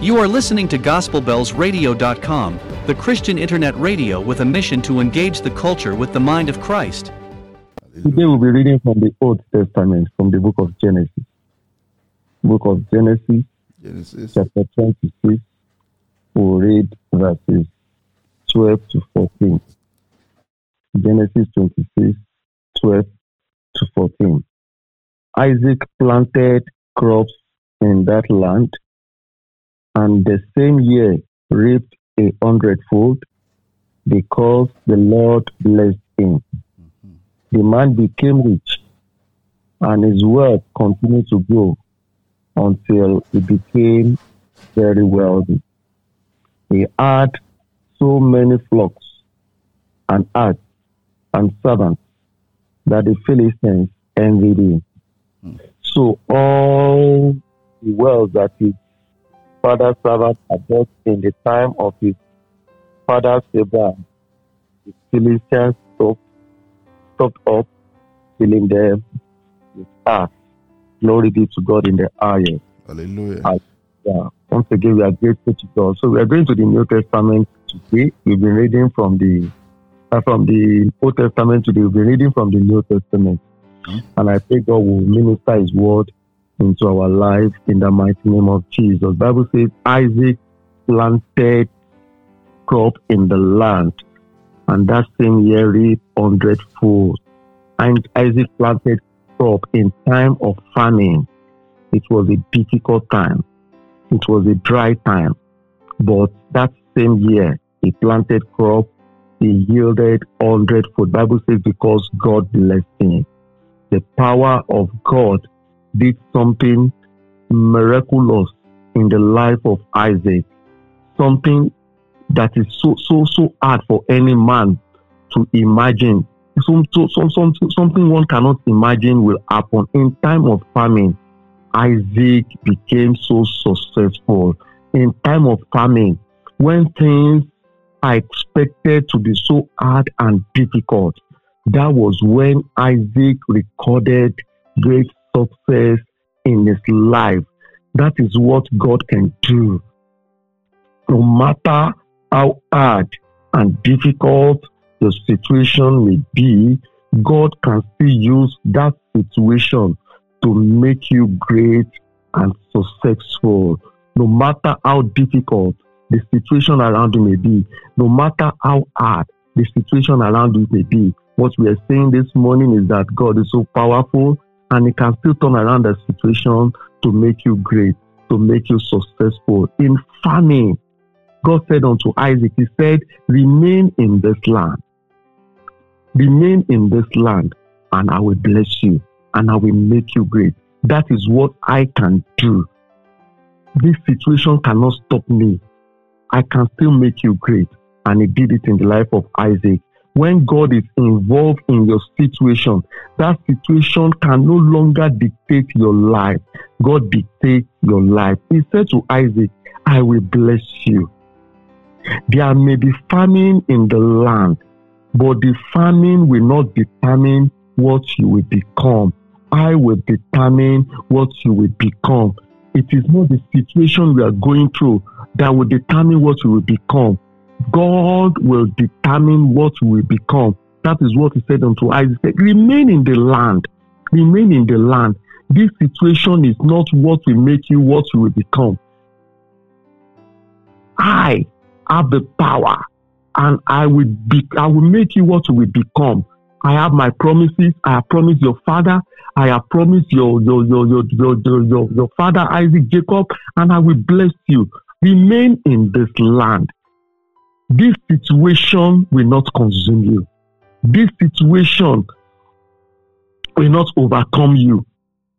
You are listening to GospelBellsRadio.com, the Christian internet radio with a mission to engage the culture with the mind of Christ. Today we'll be reading from the Old Testament, from the book of Genesis. Book of Genesis, Genesis. chapter 26. We'll read verses 12 to 14. Genesis 26, 12 to 14. Isaac planted crops in that land, and the same year reaped a hundredfold, because the Lord blessed him. Mm-hmm. The man became rich, and his wealth continued to grow until he became very wealthy. He had so many flocks and herds and servants that the Philistines envied him. Hmm. So all the wealth that his father's servant had in the time of his father's Abraham, the Philistines stopped, stopped up, filling them with earth. Glory be to God in the highest. Hallelujah. Ah. Yeah. Once again, we are grateful to God. So we are going to the New Testament today. We've been reading from the uh, from the Old Testament today. We've been reading from the New Testament, Hmm. and I pray God will minister His word into our lives in the mighty name of Jesus. Bible says Isaac planted crop in the land, and that same year reaped hundredfold. And Isaac planted crop in time of famine. It was a difficult time. It was a dry time. But that same year, he planted crop. He yielded hundredfold. Bible says because God blessed him. The power of God did something miraculous in the life of Isaac. Something that is so so so hard for any man to imagine. Some, so, some, some, something one cannot imagine will happen in time of famine. Isaac became so successful in time of famine when things are expected to be so hard and difficult. That was when Isaac recorded great success in his life. That is what God can do. No matter how hard and difficult the situation may be, God can still use that situation to make you great and successful. No matter how difficult the situation around you may be, no matter how hard the situation around you may be, what we are saying this morning is that God is so powerful and He can still turn around the situation to make you great, to make you successful. In famine, God said unto Isaac, He said, Remain in this land. Remain in this land, and I will bless you, and I will make you great. That is what I can do. This situation cannot stop me. I can still make you great. And he did it in the life of Isaac. When God is involved in your situation, that situation can no longer dictate your life. God dictates your life. He said to Isaac, I will bless you. There may be famine in the land, but the famine will not determine what you will become. I will determine what you will become. It is not the situation we are going through that will determine what you will become. God will determine what will become. That is what he said unto Isaac. Remain in the land. Remain in the land. This situation is not what will make you what you will become. I have the power and I will be I will make you what you will become. I have my promises. I have promised your father. I have promised your your your your your your, your, your father Isaac Jacob, and I will bless you. Remain in this land. This situation will not consume you. This situation will not overcome you.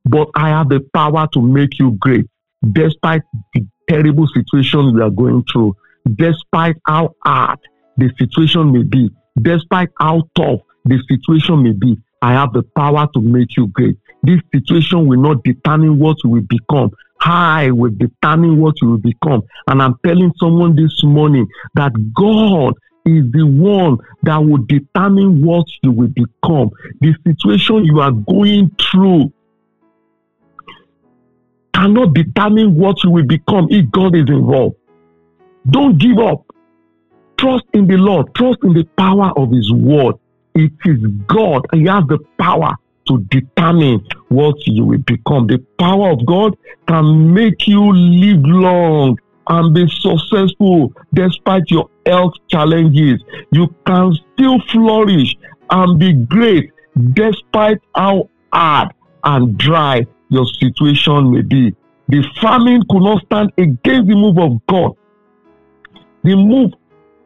But I have the power to make you great, despite the terrible situation we are going through, despite how hard the situation may be, despite how tough the situation may be. I have the power to make you great. This situation will not determine what you will become. I will determine what you will become. And I'm telling someone this morning that God is the one that will determine what you will become. The situation you are going through cannot determine what you will become if God is involved. Don't give up. Trust in the Lord. Trust in the power of His word. It is God. and He has the power to determine what you will become. The power of God can make you live long and be successful despite your health challenges. You can still flourish and be great despite how hard and dry your situation may be. The famine could not stand against the move of God. The move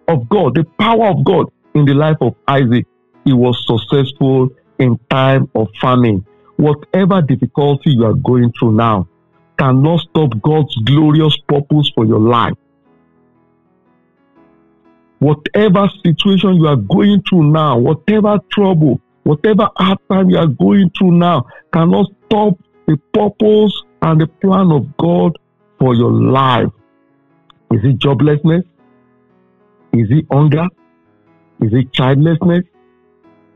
of God, the power of God in the life of Isaac, he was successful in time of famine. Whatever difficulty you are going through now cannot stop God's glorious purpose for your life. Whatever situation you are going through now, whatever trouble, whatever hard time you are going through now cannot stop the purpose and the plan of God for your life. Is it joblessness? Is it hunger? Is it childlessness?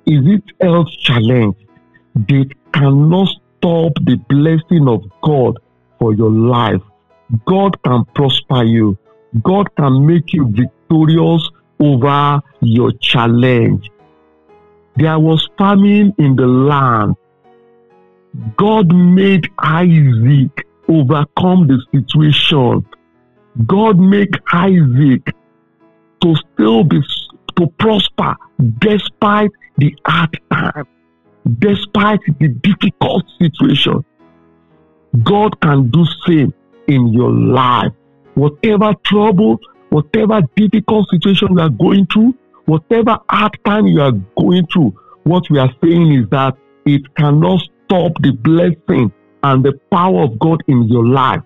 Is it health challenge? They cannot stop the blessing of God for your life. God can prosper you. God can make you victorious over your challenge. There was famine in the land. God made Isaac overcome the situation. God made Isaac to still be to prosper despite the hard time, despite the difficult situation. God can do same in your life. Whatever trouble, whatever difficult situation you are going through, whatever hard time you are going through, what we are saying is that it cannot stop the blessing and the power of God in your life.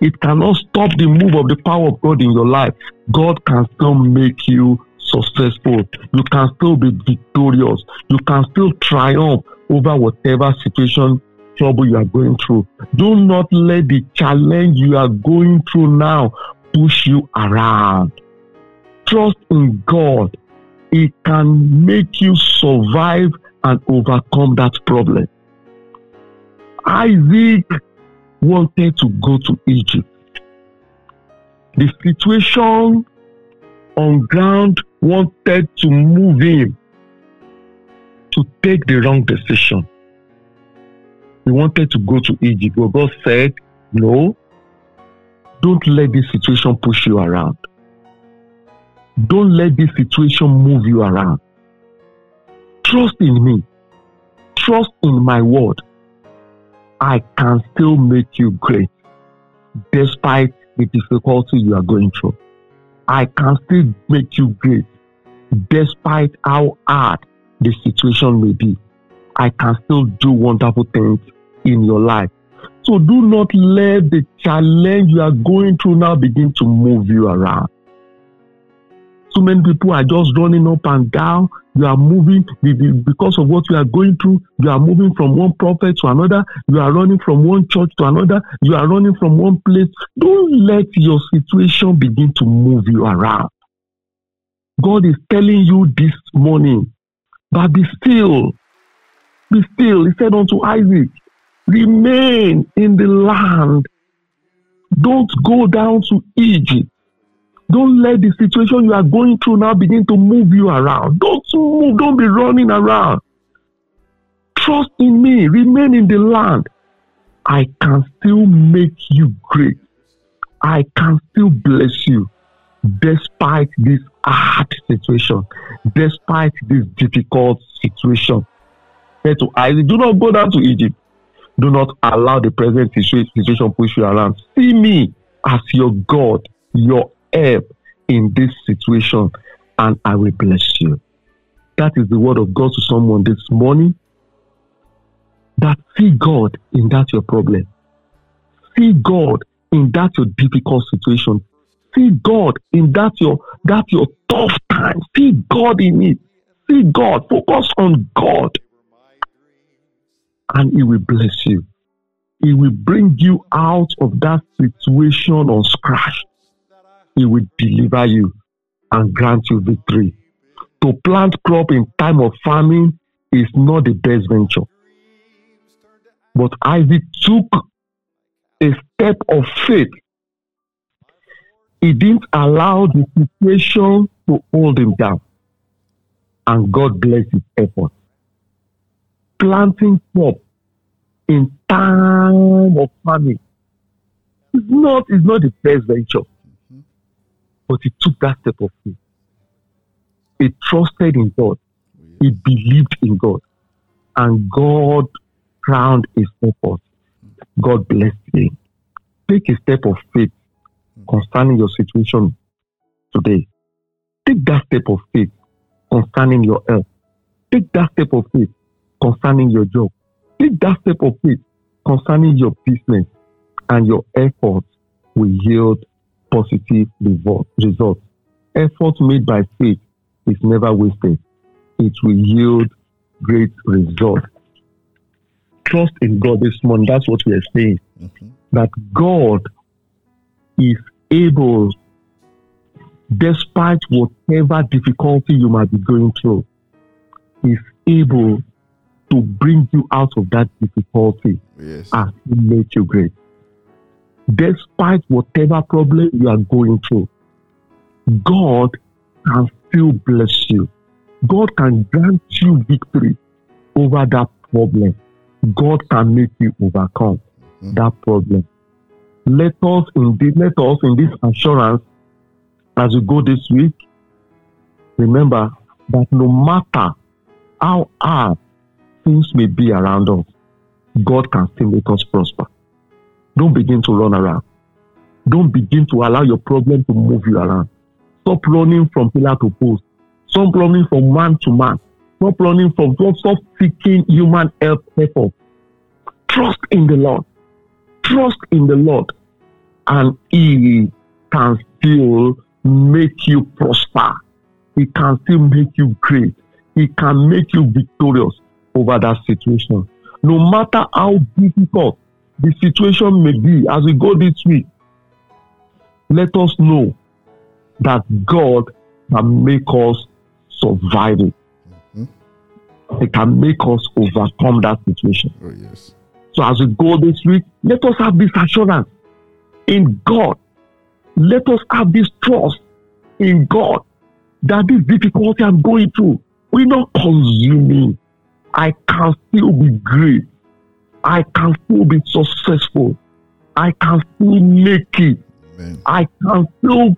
It cannot stop the move of the power of God in your life. God can still make you successful. You can still be victorious. You can still triumph over whatever situation, trouble you are going through. Do not let the challenge you are going through now push you around. Trust in God. He can make you survive and overcome that problem. Isaac wanted to go to Egypt. The situation on ground wanted to move him to take the wrong decision. He wanted to go to Egypt, but God said, No, don't let this situation push you around. Don't let this situation move you around. Trust in me. Trust in my word. I can still make you great despite the difficulty you are going through. I can still make you great despite how hard the situation may be. I can still do wonderful things in your life. So do not let the challenge you are going through now begin to move you around. So many people are just running up and down. You are moving because of what you are going through. You are moving from one prophet to another. You are running from one church to another. You are running from one place. Don't let your situation begin to move you around. God is telling you this morning, but be still. Be still. He said unto Isaac, remain in the land. Don't go down to Egypt. Don't let the situation you are going through now begin to move you around. Don't move. Don't be running around. Trust in me. Remain in the land. I can still make you great. I can still bless you despite this hard situation, despite this difficult situation. To do not go down to Egypt. Do not allow the present situation push you around. See me as your God, your help in this situation, and I will bless you. That is the word of God to someone this morning. That see God in that your problem. See God in that your difficult situation. See God in that your that your tough time. See God in it. See God. Focus on God. And He will bless you. He will bring you out of that situation on scratch. He will deliver you and grant you victory. To plant crop in time of famine is not the best venture. But Isaac took a step of faith. He didn't allow the situation to hold him down. And God bless his effort. Planting crop in time of famine is not, is not the best venture. But he took that step of faith. He trusted in God. He believed in God. And God crowned his effort. God blessed him. Take a step of faith concerning your situation today. Take that step of faith concerning your health. Take that step of faith concerning your job. Take that step of faith concerning your business, and your efforts will yield positive results. Effort made by faith is never wasted. It will yield great results. Trust in God this morning. That's what we are saying. Mm-hmm. That God is able, despite whatever difficulty you might be going through, is able to bring you out of that difficulty yes. and make you great. Despite whatever problem you are going through, God can still bless you. God can grant you victory over that problem. God can make you overcome mm-hmm. that problem. Let us indeed, let us in this assurance as we go this week, remember that no matter how hard things may be around us, God can still make us prosper. Don't begin to run around. Don't begin to allow your problem to move you around. Stop running from pillar to post. Stop running from man to man. Stop running from stop seeking human help effort. Trust in the Lord. Trust in the Lord. And He can still make you prosper. He can still make you great. He can make you victorious over that situation. No matter how difficult the situation may be as we go this week, let us know that God can make us survive it. Mm-hmm. He can make us overcome that situation. Oh, yes. So as we go this week, let us have this assurance in God. Let us have this trust in God that this difficulty I'm going through will not consume me. I can still be great. I can still be successful. I can still make it. Amen. I can still,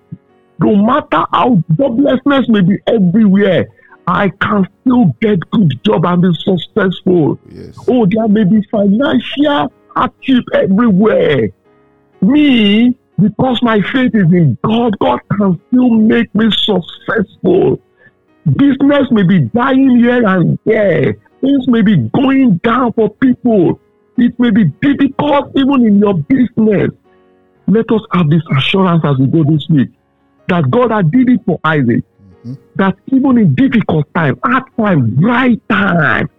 no matter how joblessness may be everywhere, I can still get good job and be successful. Yes. Oh, there may be financial hardship everywhere. Me, because my faith is in God, God can still make me successful. Business may be dying here and there. Things may be going down for people. It may be difficult even in your business. Let us have this assurance as we go this week that God had did it for Isaac. Mm-hmm. That even in difficult time, hard time, dry time,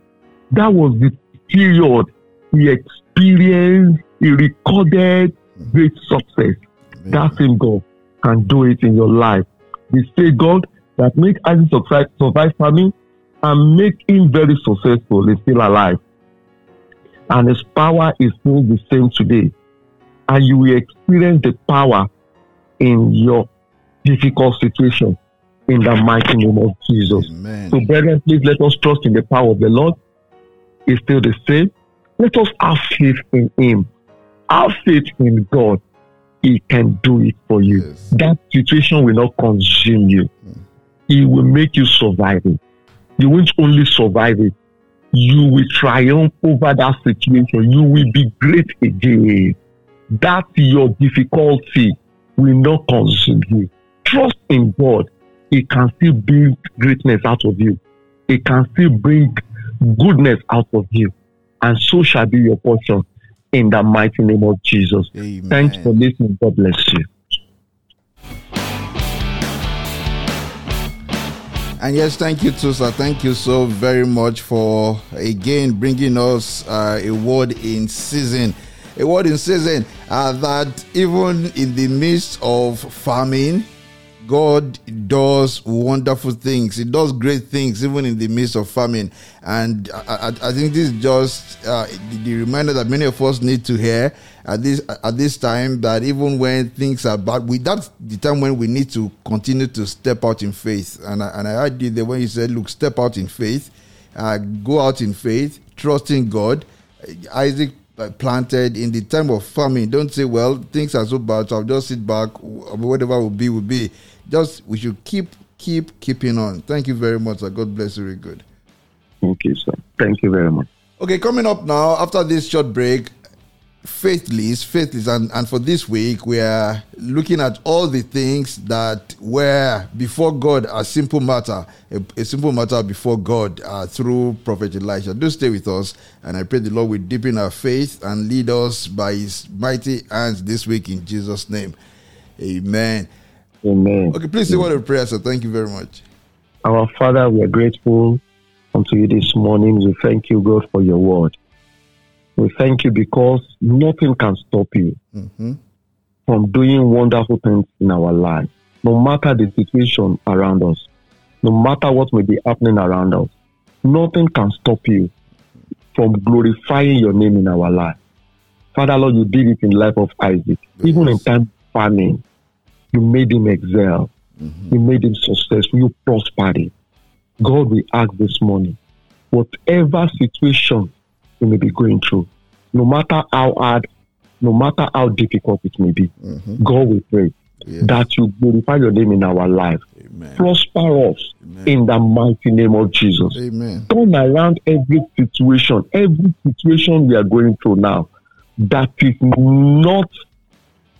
that was the period he experienced, he recorded great success. Amen. That same God can do it in your life. We say God that make Isaac survive, survive famine and make him very successful. He's still alive. And his power is still the same today. And you will experience the power in your difficult situation in the mighty name of Jesus. Amen. So, brethren, please let us trust in the power of the Lord. He's still the same. Let us have faith in Him. Have faith in God. He can do it for you. Yes. That situation will not consume you. Mm. He will make you survive it you won't only survive it, you will triumph over that situation. You will be great again. That your difficulty will not consume you. Trust in God. He can still bring greatness out of you. He can still bring goodness out of you. And so shall be your portion in the mighty name of Jesus. Amen. Thanks for listening. God bless you. And yes, thank you too, sir. Thank you so very much for again bringing us uh, a word in season. A word in season uh, that even in the midst of famine, God does wonderful things. He does great things even in the midst of famine. And I, I, I think this is just uh, the, the reminder that many of us need to hear at this at this time that even when things are bad, we that's the time when we need to continue to step out in faith. And I, and I heard the when you said, "Look, step out in faith, uh, go out in faith, trusting God." Isaac planted in the time of famine. Don't say, well, things are so bad, so I'll just sit back, whatever will be, will be. Just, we should keep, keep, keeping on. Thank you very much, sir. God bless you, very good. Thank you, sir. Thank you very much. Okay, coming up now, after this short break, faithless, faithless, and, and for this week we are looking at all the things that were before God a simple matter, a, a simple matter before God uh, through Prophet Elijah. Do stay with us, and I pray the Lord will deepen our faith and lead us by His mighty hands this week in Jesus' name. Amen. Amen. Okay, please say what a prayer, sir. Thank you very much. Our Father, we are grateful unto you this morning. We thank you, God, for your word. We thank you because nothing can stop you mm-hmm. from doing wonderful things in our life, no matter the situation around us, no matter what may be happening around us. Nothing can stop you from glorifying your name in our life. Father, Lord, you did it in the life of Isaac. Yes. Even in time of famine, you made him excel. Mm-hmm. You made him successful. You prospered him. God, we ask this morning, whatever situation you may be going through, no matter how hard, no matter how difficult it may be, mm-hmm. God will pray yes. that you glorify your name in our life. Amen. Prosper us Amen. in the mighty name of Jesus. Amen. Turn around every situation, every situation we are going through now that is not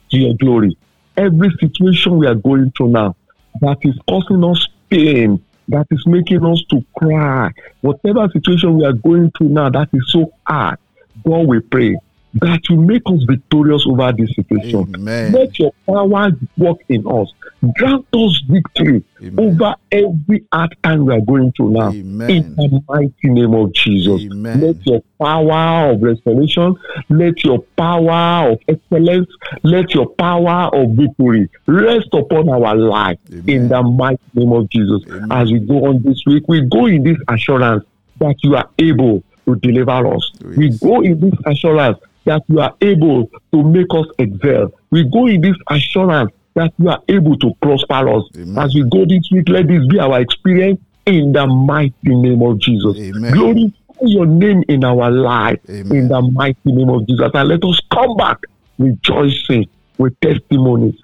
to your glory. Every situation we are going through now that is causing us pain, that is making us to cry. Whatever situation we are going through now that is so hard, God we pray that will make us victorious over this situation. Amen. Let your power work in us. Grant us victory Amen. over every hard time we are going through now. Amen. In the mighty name of Jesus. Let your power of restoration, let your power of excellence, let your power of victory rest upon our life in the mighty name of Jesus. As we go on this week, we go in this assurance that you are able to deliver us. Oh, yes. We go in this assurance that you are able to make us excel. We go in this assurance that you are able to prosper us. Amen. As we go this week, let this be our experience in the mighty name of Jesus. Amen. Glorify your name in our life Amen. in the mighty name of Jesus. And let us come back rejoicing with testimonies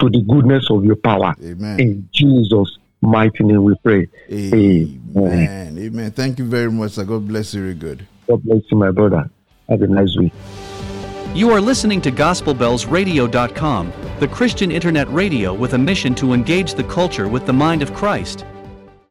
to the goodness of your power. Amen. In Jesus' mighty name we pray. Amen. Amen. Amen. Thank you very much. God bless you very good. God bless you, my brother. Have a nice week. You are listening to GospelBellsRadio.com, the Christian internet radio with a mission to engage the culture with the mind of Christ.